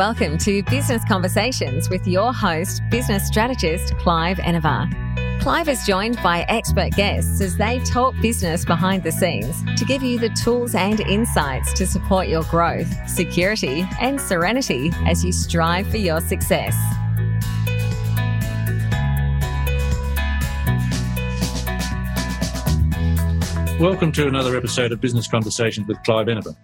Welcome to Business Conversations with your host, business strategist Clive Enever. Clive is joined by expert guests as they talk business behind the scenes to give you the tools and insights to support your growth, security, and serenity as you strive for your success. Welcome to another episode of Business Conversations with Clive Enever.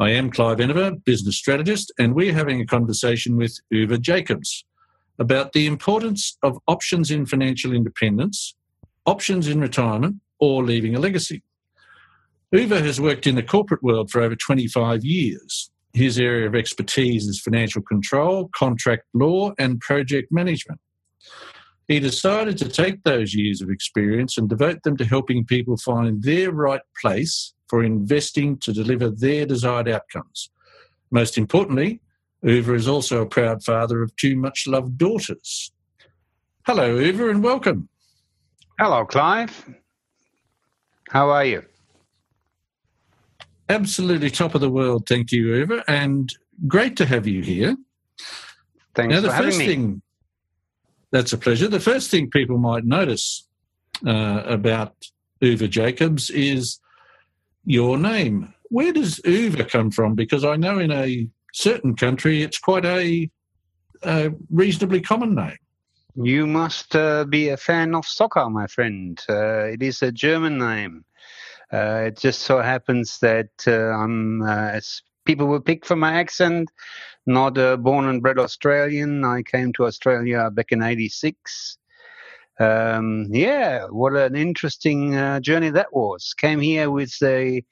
I am Clive Enever, business strategist, and we're having a conversation with Uwe Jacobs about the importance of options in financial independence, options in retirement, or leaving a legacy. Uwe has worked in the corporate world for over 25 years. His area of expertise is financial control, contract law, and project management. He decided to take those years of experience and devote them to helping people find their right place for investing to deliver their desired outcomes. Most importantly, Uwe is also a proud father of two much loved daughters. Hello, Uwe, and welcome. Hello, Clive. How are you? Absolutely top of the world, thank you, Uwe, and great to have you here. Thanks now, the for having first me. thing that's a pleasure. The first thing people might notice uh, about Uwe Jacobs is your name. Where does Uwe come from? Because I know in a certain country it's quite a, a reasonably common name. You must uh, be a fan of soccer, my friend. Uh, it is a German name. Uh, it just so happens that uh, I'm, uh, as people will pick from my accent, not a born and bred Australian. I came to Australia back in '86. Um, yeah, what an interesting uh, journey that was. Came here with a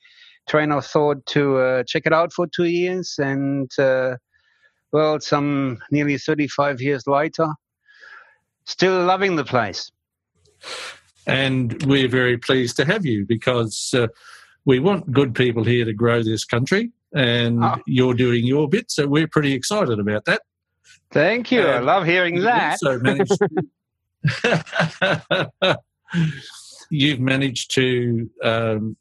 train of thought to uh, check it out for two years, and uh, well, some nearly 35 years later, still loving the place. And we're very pleased to have you because uh, we want good people here to grow this country, and Oh. you're doing your bit. So we're pretty excited about that. Thank you. I Um, love hearing that. You've managed to um,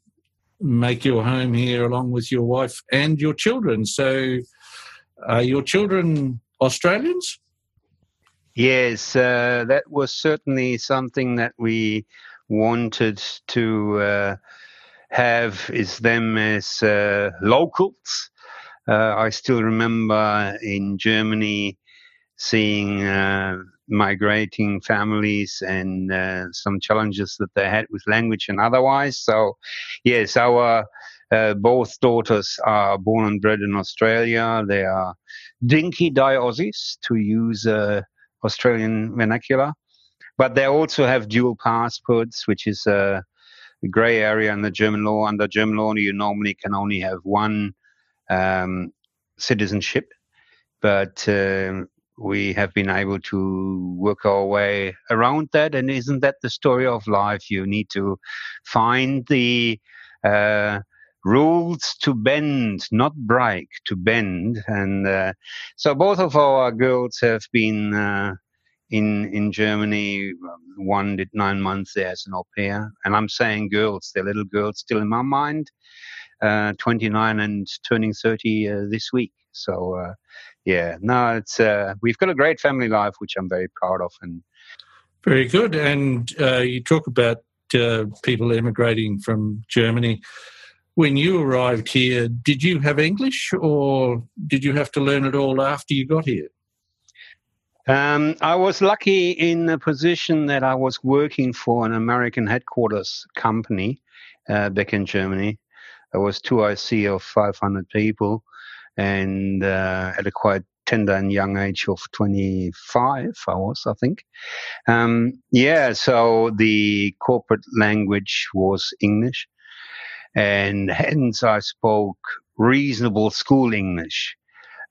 make your home here along with your wife and your children. So, are your children Australians? Yes, uh, that was certainly something that we wanted to uh, have is them as uh, locals. Uh, I still remember in Germany seeing uh, migrating families and uh, some challenges that they had with language and otherwise. So, yes, our uh, both daughters are born and bred in Australia. They are dinky die Aussies, to use uh, Australian vernacular. But they also have dual passports, which is a grey area in the German law. Under German law, you normally can only have one um, citizenship. But um, we have been able to work our way around that. And isn't that the story of life? You need to find the uh, rules to bend, not break, to bend. And uh, so both of our girls have been uh, in in Germany. One did nine months there as an au pair, and I'm saying girls. They're little girls still in my mind. Uh, 29 and turning 30 uh, this week. So uh, yeah, no, it's uh, we've got a great family life, which I'm very proud of. And Very good. And uh, you talk about uh, people emigrating from Germany. When you arrived here, did you have English or did you have to learn it all after you got here? Um, I was lucky in the position that I was working for an American headquarters company uh, back in Germany. I was 2IC of 500 people and uh, at a quite tender and young age of 25, I was, I think. Um, yeah, so the corporate language was English. And hence I spoke reasonable school English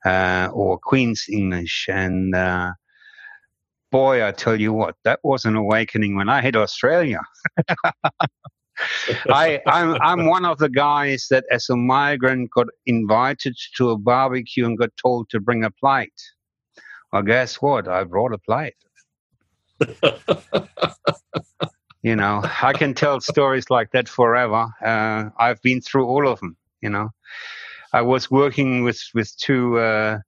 uh, or Queen's English. And uh, boy, I tell you what, that was an awakening when I hit Australia. I, I'm, I'm one of the guys that, as a migrant, got invited to a barbecue and got told to bring a plate. Well, guess what? I brought a plate. you know, I can tell stories like that forever. Uh, I've been through all of them. You know, I was working with with two uh,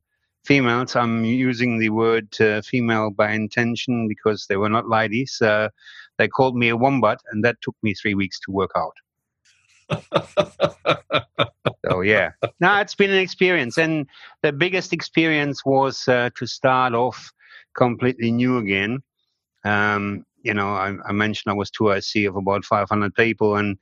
females. I'm using the word uh, female by intention because they were not ladies. Uh, they called me a wombat, and that took me three weeks to work out. so yeah, no, it's been an experience, and the biggest experience was uh, to start off completely new again. Um, you know, I, I, mentioned I was 2IC of about 500 people, and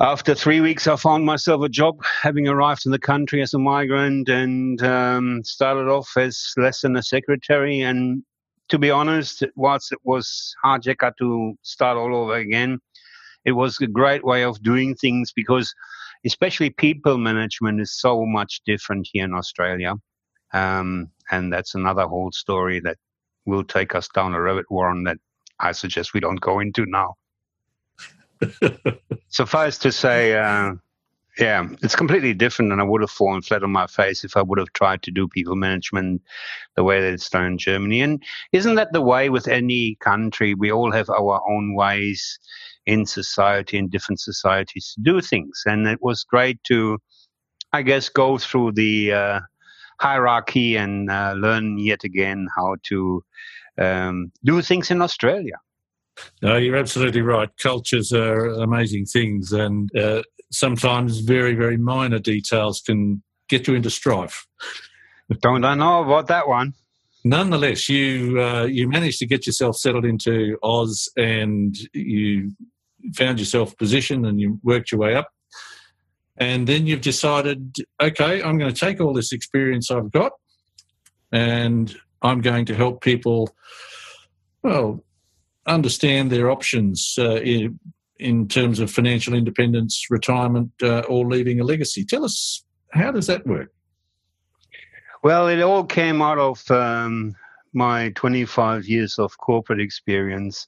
after three weeks, I found myself a job, having arrived in the country as a migrant, and um, started off as less than a secretary. And to be honest, whilst it was hard to start all over again, it was a great way of doing things because, especially people management, is so much different here in Australia. Um, and that's another whole story that will take us down a rabbit warren that I suggest we don't go into now. Suffice to say, uh, yeah, it's completely different, and I would have fallen flat on my face if I would have tried to do people management the way that it's done in Germany. And isn't that the way with any country? We all have our own ways in society, in different societies, to do things. And it was great to, I guess, go through the uh, hierarchy and uh, learn yet again how to um, do things in Australia. No, you're absolutely right. Cultures are amazing things, and uh, sometimes very, very minor details can get you into strife. Don't I know about that one? Nonetheless, you uh, you managed to get yourself settled into Oz, and you found yourself positioned, and you worked your way up. And then you've decided, okay, I'm going to take all this experience I've got, and I'm going to help people. Well, understand their options uh, in, in, terms of financial independence, retirement, uh, or leaving a legacy. Tell us, how does that work? Well, it all came out of um, my 25 years of corporate experience.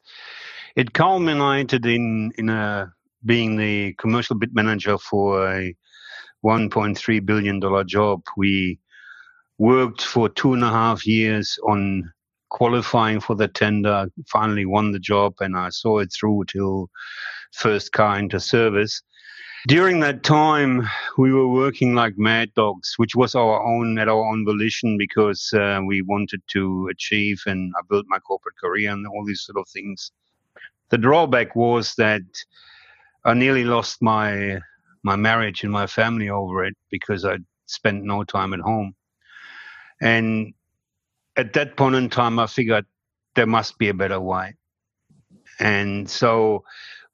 It culminated in in a being the commercial bid manager for a 1.3 billion dollar job. We worked for two and a half years on qualifying for the tender, finally won the job, and I saw it through till first car into service. During that time, we were working like mad dogs, which was our own at our own volition because uh, we wanted to achieve, and I built my corporate career and all these sort of things. The drawback was that I nearly lost my my marriage and my family over it because I spent no time at home. And at that point in time, I figured there must be a better way. And so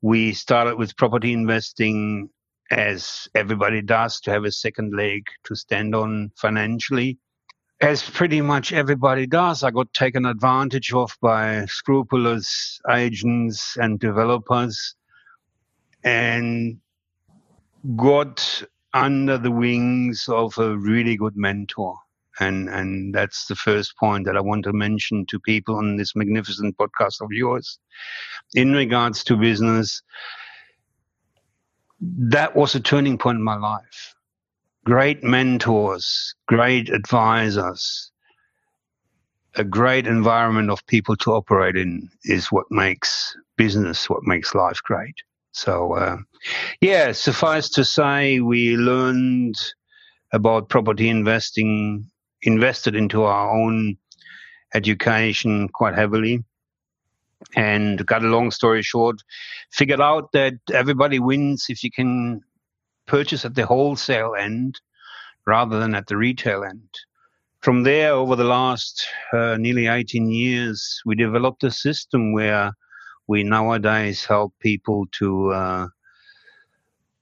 we started with property investing as everybody does to have a second leg to stand on financially. As pretty much everybody does, I got taken advantage of by scrupulous agents and developers and got under the wings of a really good mentor and and that's the first point that I want to mention to people on this magnificent podcast of yours. In regards to business that was a turning point in my life. Great mentors great advisors a great environment of people to operate in is what makes business what makes life great. So uh, yeah suffice to say we learned about property investing invested into our own education quite heavily. And got a long story short, figured out that everybody wins if you can purchase at the wholesale end rather than at the retail end. From there, over the last uh, nearly 18 years, we developed a system where we nowadays help people to uh,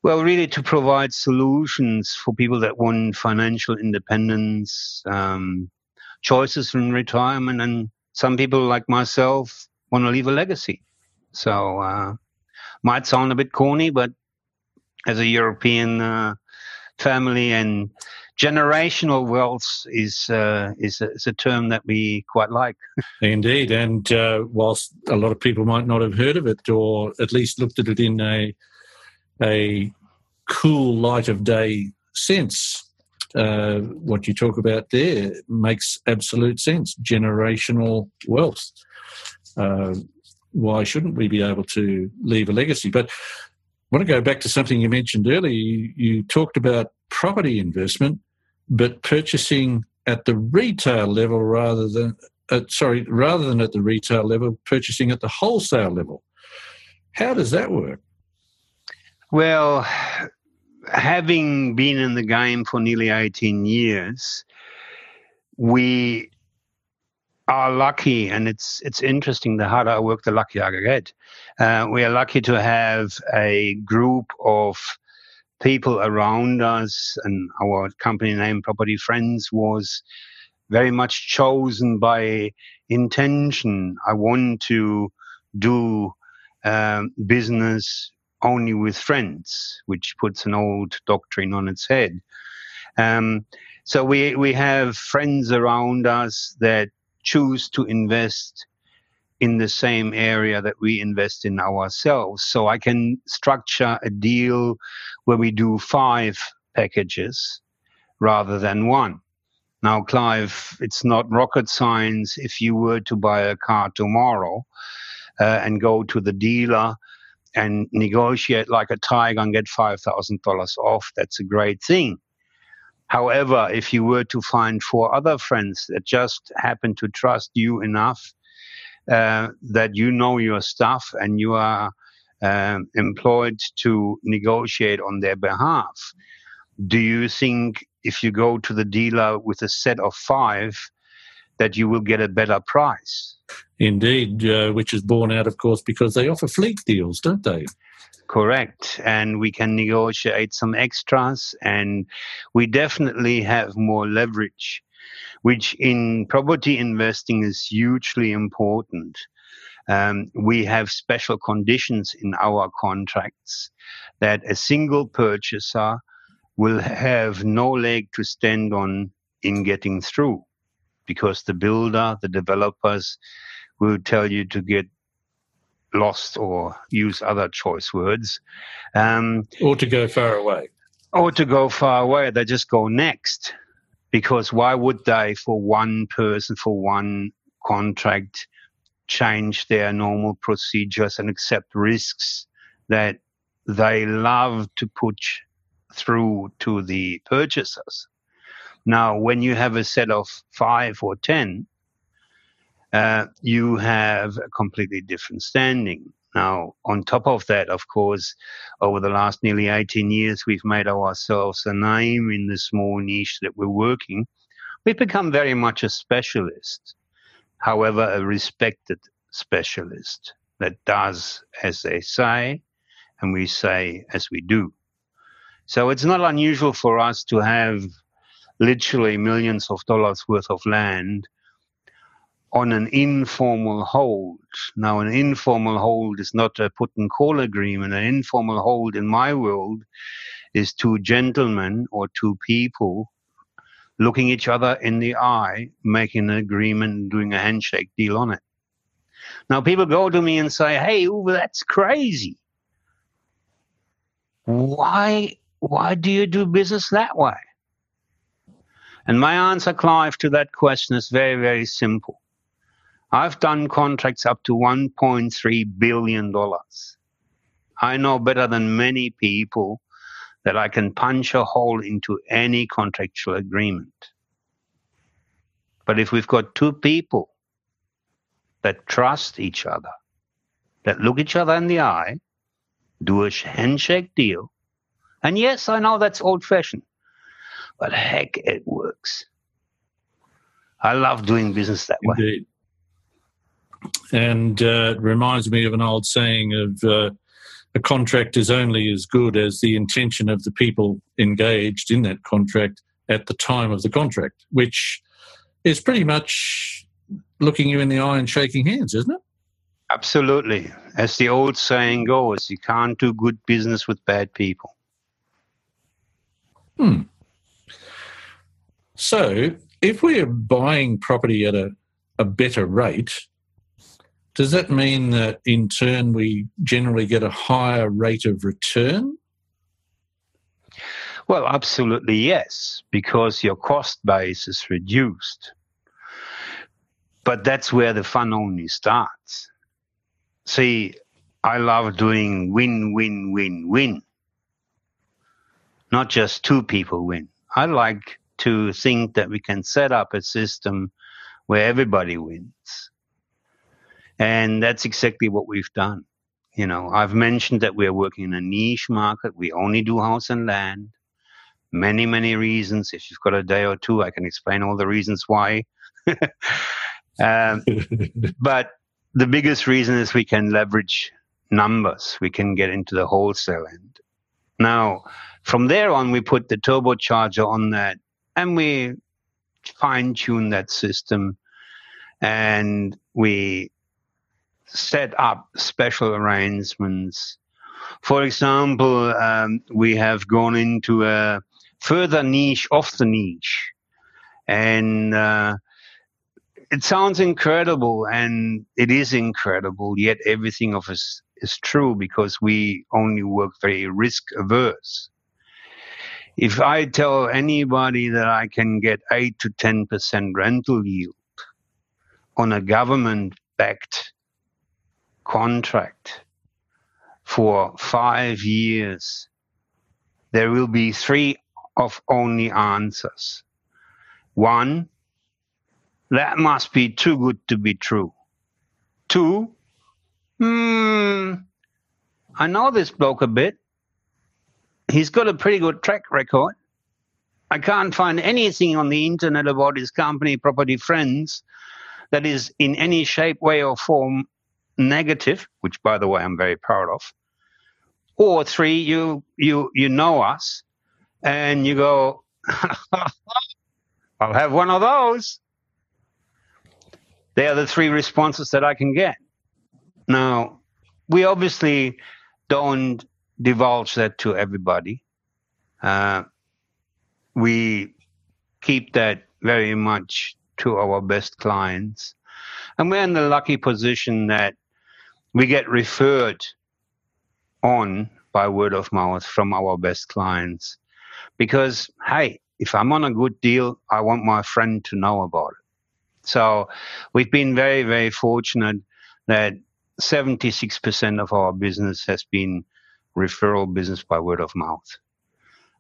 well, really to provide solutions for people that want financial independence, um, choices in retirement, and some people like myself want to leave a legacy. So, uh, might sound a bit corny, but as a European uh, family and generational wealth is uh, is, a, is, a, term that we quite like. Indeed, and uh, whilst a lot of people might not have heard of it or at least looked at it in a a cool light of day sense. Uh, what you talk about there makes absolute sense. Generational wealth. Uh, why shouldn't we be able to leave a legacy? But I want to go back to something you mentioned earlier. You, you talked about property investment, but purchasing at the retail level rather than uh, sorry, rather than at the retail level, purchasing at the wholesale level. How does that work? Well, having been in the game for nearly 18 years, we are lucky, and it's it's interesting. The harder I work, the luckier I get. Uh, we are lucky to have a group of people around us, and our company name, Property Friends, was very much chosen by intention. I want to do um, business only with friends, which puts an old doctrine on its head. Um, so we we have friends around us that choose to invest in the same area that we invest in ourselves. So I can structure a deal where we do five packages rather than one. Now, Clive, it's not rocket science. If you were to buy a car tomorrow uh, and go to the dealer and negotiate like a tiger and get $5,000 off, that's a great thing. However, if you were to find four other friends that just happen to trust you enough uh, that you know your stuff and you are uh, employed to negotiate on their behalf, do you think if you go to the dealer with a set of five, that you will get a better price? Indeed, uh, which is borne out, of course, because they offer fleet deals, don't they? Correct. And we can negotiate some extras, and we definitely have more leverage, which in property investing is hugely important. Um, we have special conditions in our contracts that a single purchaser will have no leg to stand on in getting through because the builder, the developers will tell you to get lost or use other choice words. Um, or to go far away. Or to go far away. They just go next. Because why would they, for one person, for one contract, change their normal procedures and accept risks that they love to put through to the purchasers? Now, when you have a set of five or ten, uh, you have a completely different standing. Now, on top of that, of course, over the last nearly 18 years, we've made ourselves a name in the small niche that we're working. We've become very much a specialist, however, a respected specialist that does as they say, and we say as we do. So it's not unusual for us to have literally millions of dollars worth of land on an informal hold. Now, an informal hold is not a put and call agreement. An informal hold in my world is two gentlemen or two people looking each other in the eye, making an agreement, doing a handshake deal on it. Now, people go to me and say, "Hey, Uwe, that's crazy. Why? Why do you do business that way?" And my answer, Clive, to that question is very, very simple I've done contracts up to $1.3 billion. I know better than many people that I can punch a hole into any contractual agreement. But if we've got two people that trust each other, that look each other in the eye, do a handshake deal, and yes, I know that's old fashioned, but heck, it works. I love doing business that Indeed. way and uh, it reminds me of an old saying of uh, a contract is only as good as the intention of the people engaged in that contract at the time of the contract, which is pretty much looking you in the eye and shaking hands, isn't it? Absolutely. As the old saying goes, you can't do good business with bad people. Hmm. So, if we are buying property at a, a better rate, does that mean that in turn we generally get a higher rate of return? Well, absolutely yes, because your cost base is reduced. But that's where the fun only starts. See, I love doing win, win, win, win. Not just two people win. I like to think that we can set up a system where everybody wins. And that's exactly what we've done. You know, I've mentioned that we're working in a niche market. We only do house and land. Many, many reasons. If you've got a day or two, I can explain all the reasons why. um, but the biggest reason is we can leverage numbers. We can get into the wholesale end. Now, from there on, we put the turbocharger on that and we fine tune that system and we set up special arrangements. For example, um, we have gone into a further niche of the niche. And uh, it sounds incredible, and it is incredible, yet everything of us is true because we only work very risk averse. If I tell anybody that I can get 8 to 10% rental yield on a government backed contract for five years, there will be three of only answers. One, that must be too good to be true. Two, hmm, I know this bloke a bit. He's got a pretty good track record. I can't find anything on the internet about his company, Property Friends, that is in any shape, way, or form negative, which by the way I'm very proud of. Or three, you you you know us, and you go, I'll have one of those. They are the three responses that I can get. Now, we obviously don't divulge that to everybody. Uh, we keep that very much to our best clients. And we're in the lucky position that we get referred on by word of mouth from our best clients. Because, hey, if I'm on a good deal, I want my friend to know about it. So we've been very, very fortunate that 76% of our business has been referral business by word of mouth.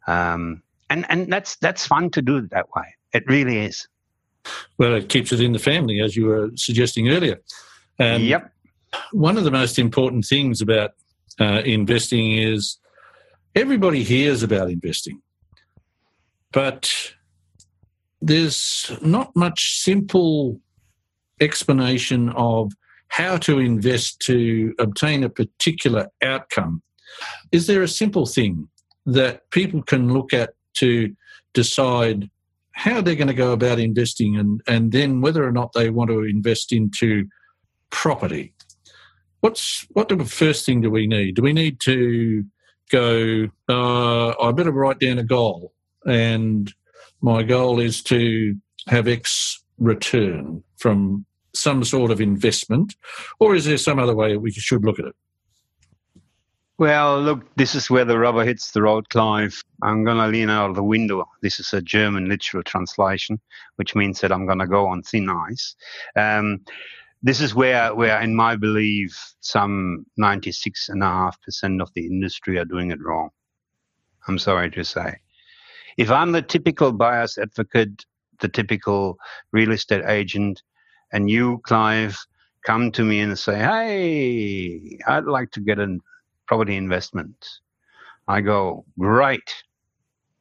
Um, and, and that's, that's fun to do that way. It really is. Well, it keeps it in the family, as you were suggesting earlier. Um, yep. One of the most important things about uh, investing is everybody hears about investing, but there's not much simple explanation of how to invest to obtain a particular outcome. Is there a simple thing that people can look at to decide how they're going to go about investing and, and then whether or not they want to invest into property. What's what the first thing do we need? Do we need to go, uh, I better write down a goal and my goal is to have X return from some sort of investment, or is there some other way we should look at it? Well, look, this is where the rubber hits the road, Clive. I'm going to lean out of the window. This is a German literal translation, which means that I'm going to go on thin ice. Um, this is where, where, in my belief, some 96.5% of the industry are doing it wrong. I'm sorry to say. If I'm the typical buyer's advocate, the typical real estate agent, and you, Clive, come to me and say, Hey, I'd like to get an property investment. I go, great.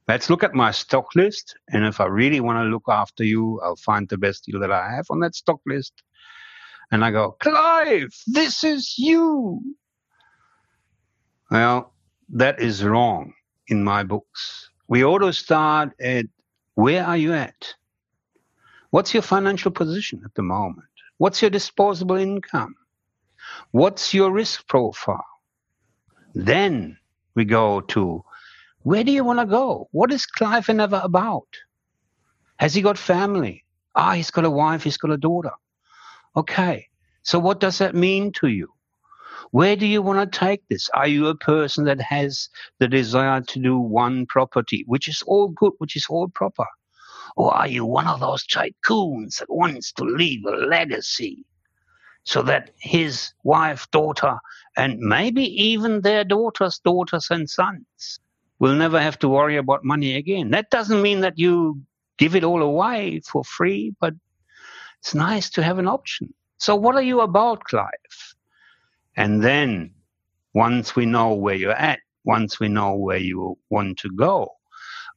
Let's look at my stock list. And if I really want to look after you, I'll find the best deal that I have on that stock list. And I go, Clive, this is you. Well, that is wrong in my books. We ought to start at where are you at? What's your financial position at the moment? What's your disposable income? What's your risk profile? Then we go to where do you want to go? What is Clive ever about? Has he got family? Ah, he's got a wife, he's got a daughter. Okay, so what does that mean to you? Where do you want to take this? Are you a person that has the desire to do one property, which is all good, which is all proper? Or are you one of those tycoons that wants to leave a legacy? So that his wife, daughter, and maybe even their daughters, daughters, and sons will never have to worry about money again. That doesn't mean that you give it all away for free, but it's nice to have an option. So, what are you about, Clive? And then, once we know where you're at, once we know where you want to go,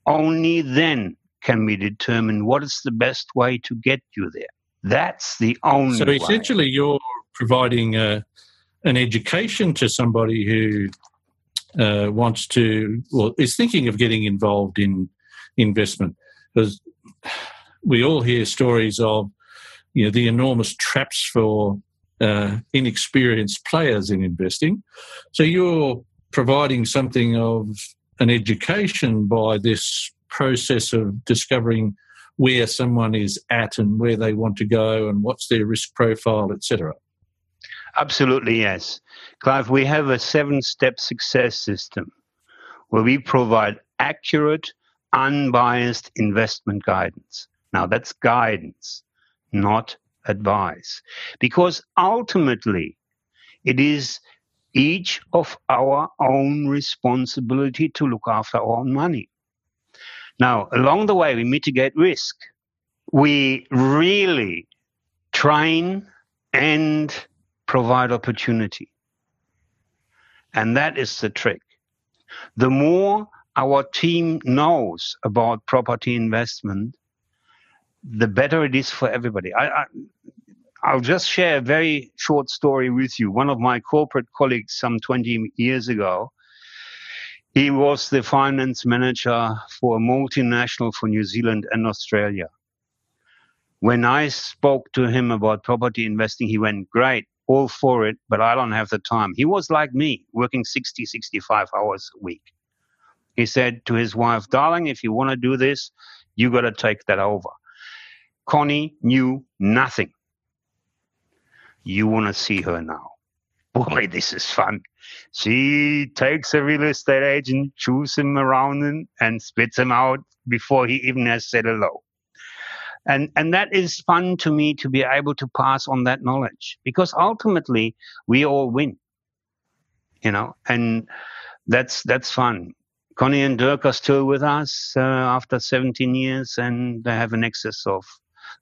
only then can we determine what is the best way to get you there. That's the only. So essentially, way. you're providing uh, an education to somebody who uh, wants to, well, is thinking of getting involved in investment, because we all hear stories of, you know, the enormous traps for uh, inexperienced players in investing. So you're providing something of an education by this process of discovering where someone is at and where they want to go and what's their risk profile, etc. Absolutely, yes. Clive, we have a seven step success system where we provide accurate, unbiased investment guidance. Now, that's guidance, not advice. Because ultimately, it is each of our own responsibility to look after our own money. Now, along the way, we mitigate risk. We really train and provide opportunity. And that is the trick. The more our team knows about property investment, the better it is for everybody. I, I, I'll just share a very short story with you. One of my corporate colleagues, some 20 years ago, he was the finance manager for a multinational for New Zealand and Australia. When I spoke to him about property investing, he went, Great, all for it, but I don't have the time. He was like me, working 60, 65 hours a week. He said to his wife, Darling, if you want to do this, you got to take that over. Connie knew nothing. You want to see her now. Boy, this is fun. She takes a real estate agent, chews him around and, and spits him out before he even has said hello. And, and that is fun to me to be able to pass on that knowledge because ultimately we all win, you know, and that's, that's fun. Connie and Dirk are still with us uh, after 17 years and they have an excess of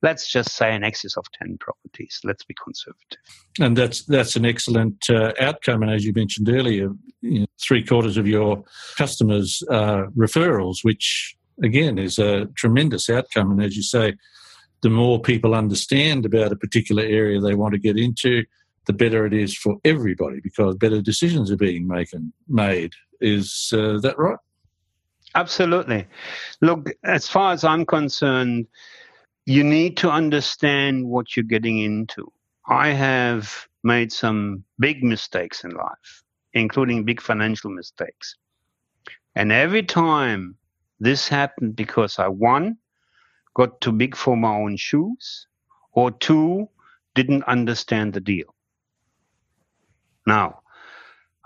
let's just say an excess of 10 properties. Let's be conservative. And that's that's an excellent uh, outcome. And as you mentioned earlier, you know, three quarters of your customers are referrals, which again is a tremendous outcome. And as you say, the more people understand about a particular area they want to get into, the better it is for everybody because better decisions are being making, made. Is uh, that right? Absolutely. Look, as far as I'm concerned, you need to understand what you're getting into. I have made some big mistakes in life, including big financial mistakes. And every time this happened because I, one, got too big for my own shoes, or two, didn't understand the deal. Now,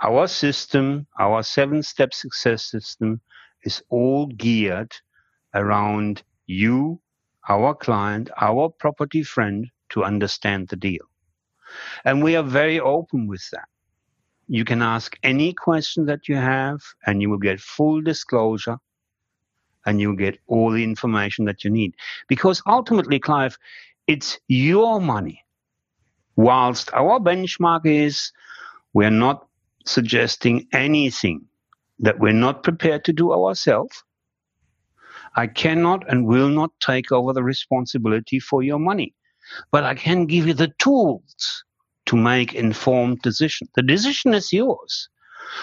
our system, our seven step success system, is all geared around you our client, our property friend, to understand the deal. And we are very open with that. You can ask any question that you have, and you will get full disclosure and you'll get all the information that you need. Because ultimately, Clive, it's your money. Whilst our benchmark is we're not suggesting anything that we're not prepared to do ourselves, I cannot and will not take over the responsibility for your money, but I can give you the tools to make informed decision. The decision is yours,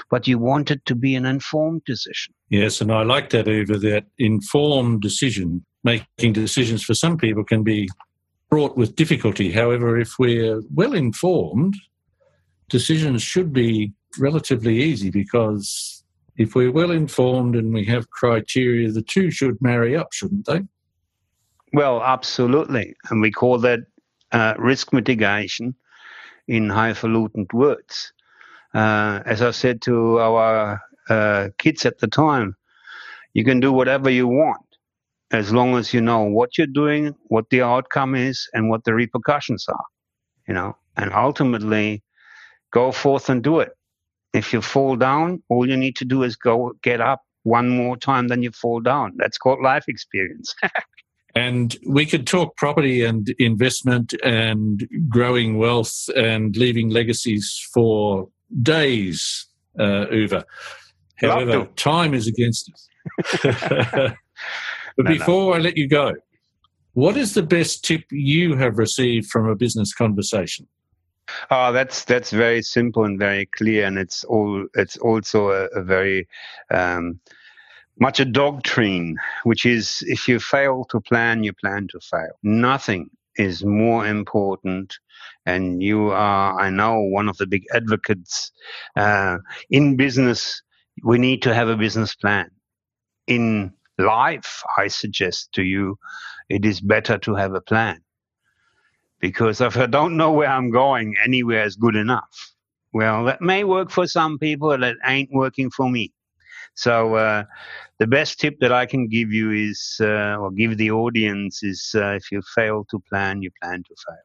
but you want it to be an informed decision. Yes, and I like that, Uwe, that informed decision, making decisions for some people can be fraught with difficulty. However, if we're well informed, decisions should be relatively easy because if we're well informed and we have criteria, the two should marry up, shouldn't they? Well, absolutely. And we call that uh, risk mitigation in highfalutin words. Uh, as I said to our uh, kids at the time, you can do whatever you want as long as you know what you're doing, what the outcome is, and what the repercussions are. You know, and ultimately go forth and do it. If you fall down, all you need to do is go get up one more time than you fall down. That's called life experience. And we could talk property and investment and growing wealth and leaving legacies for days, uh. However, time is against us. but no, before no. I let you go, what is the best tip you have received from a business conversation? Oh, that's that's very simple and very clear, and it's all it's also a, a very um, much a doctrine, which is if you fail to plan, you plan to fail. Nothing is more important. And you are, I know, one of the big advocates uh, in business. We need to have a business plan. In life, I suggest to you, it is better to have a plan. Because if I don't know where I'm going, anywhere is good enough. Well, that may work for some people, that ain't working for me. So uh, the best tip that I can give you is, uh, or give the audience, is uh, if you fail to plan, you plan to fail.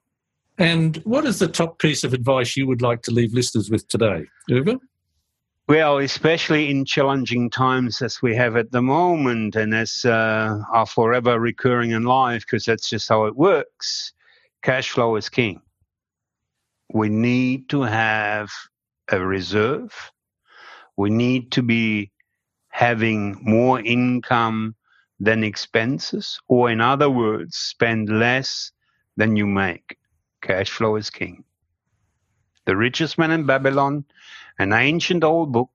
And what is the top piece of advice you would like to leave listeners with today, Uwe? Well, especially in challenging times as we have at the moment, and as uh, are forever recurring in life, because that's just how it works. Cash flow is king. We need to have a reserve. We need to be having more income than expenses, or in other words, spend less than you make. Cash flow is king. The Richest Man in Babylon, an ancient old book.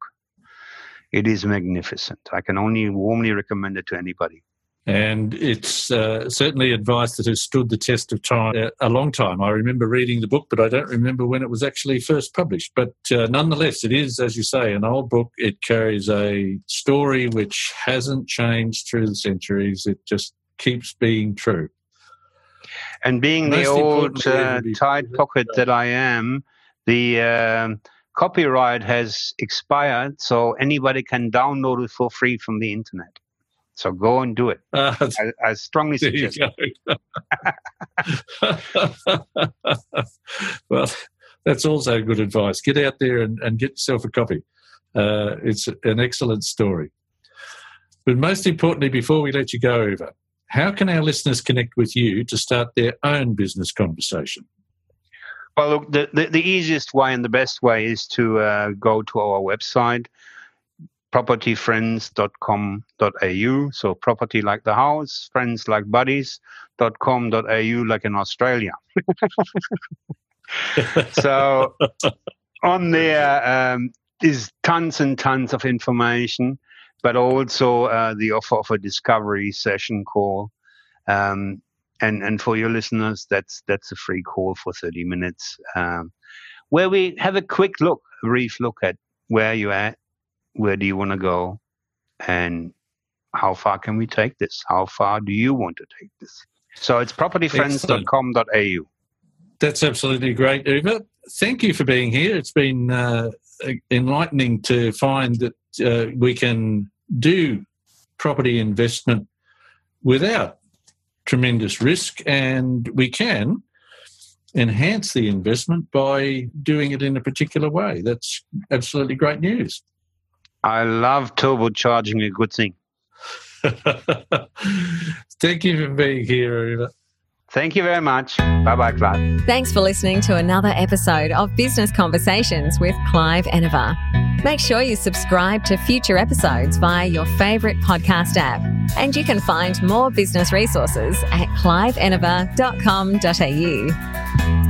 It is magnificent. I can only warmly recommend it to anybody. And it's uh, certainly advice that has stood the test of time uh, a long time. I remember reading the book, but I don't remember when it was actually first published. But uh, nonetheless, it is, as you say, an old book. It carries a story which hasn't changed through the centuries. It just keeps being true. And being Most the old uh, tight pocket that I am, the um, copyright has expired, so anybody can download it for free from the internet. So go and do it. Uh, I, I, strongly suggest. well, that's also good advice. Get out there and, and get yourself a copy. Uh, it's an excellent story. But most importantly, before we let you go Uwe, how can our listeners connect with you to start their own business conversation? Well, look, the, the, the easiest way and the best way is to uh, go to our website, propertyfriends.com.au. So property like the house, friends like buddies.com.au like in Australia. so on there um, is tons and tons of information, but also uh, the offer of a discovery session call. Um, and and for your listeners, that's that's a free call for 30 minutes, um, where we have a quick look, a brief look at where you're at, where do you want to go? And how far can we take this? How far do you want to take this? So it's propertyfriends.com.au that's absolutely great Uwe. thank you for being here. It's been uh, enlightening to find that uh, we can do property investment without tremendous risk and we can enhance the investment by doing it in a particular way. That's absolutely great news I love turbocharging a good thing. Thank you for being here, Thank you very much. Bye bye, Clive. Thanks for listening to another episode of Business Conversations with Clive Enever. Make sure you subscribe to future episodes via your favourite podcast app. And you can find more business resources at cliveenever.com.au.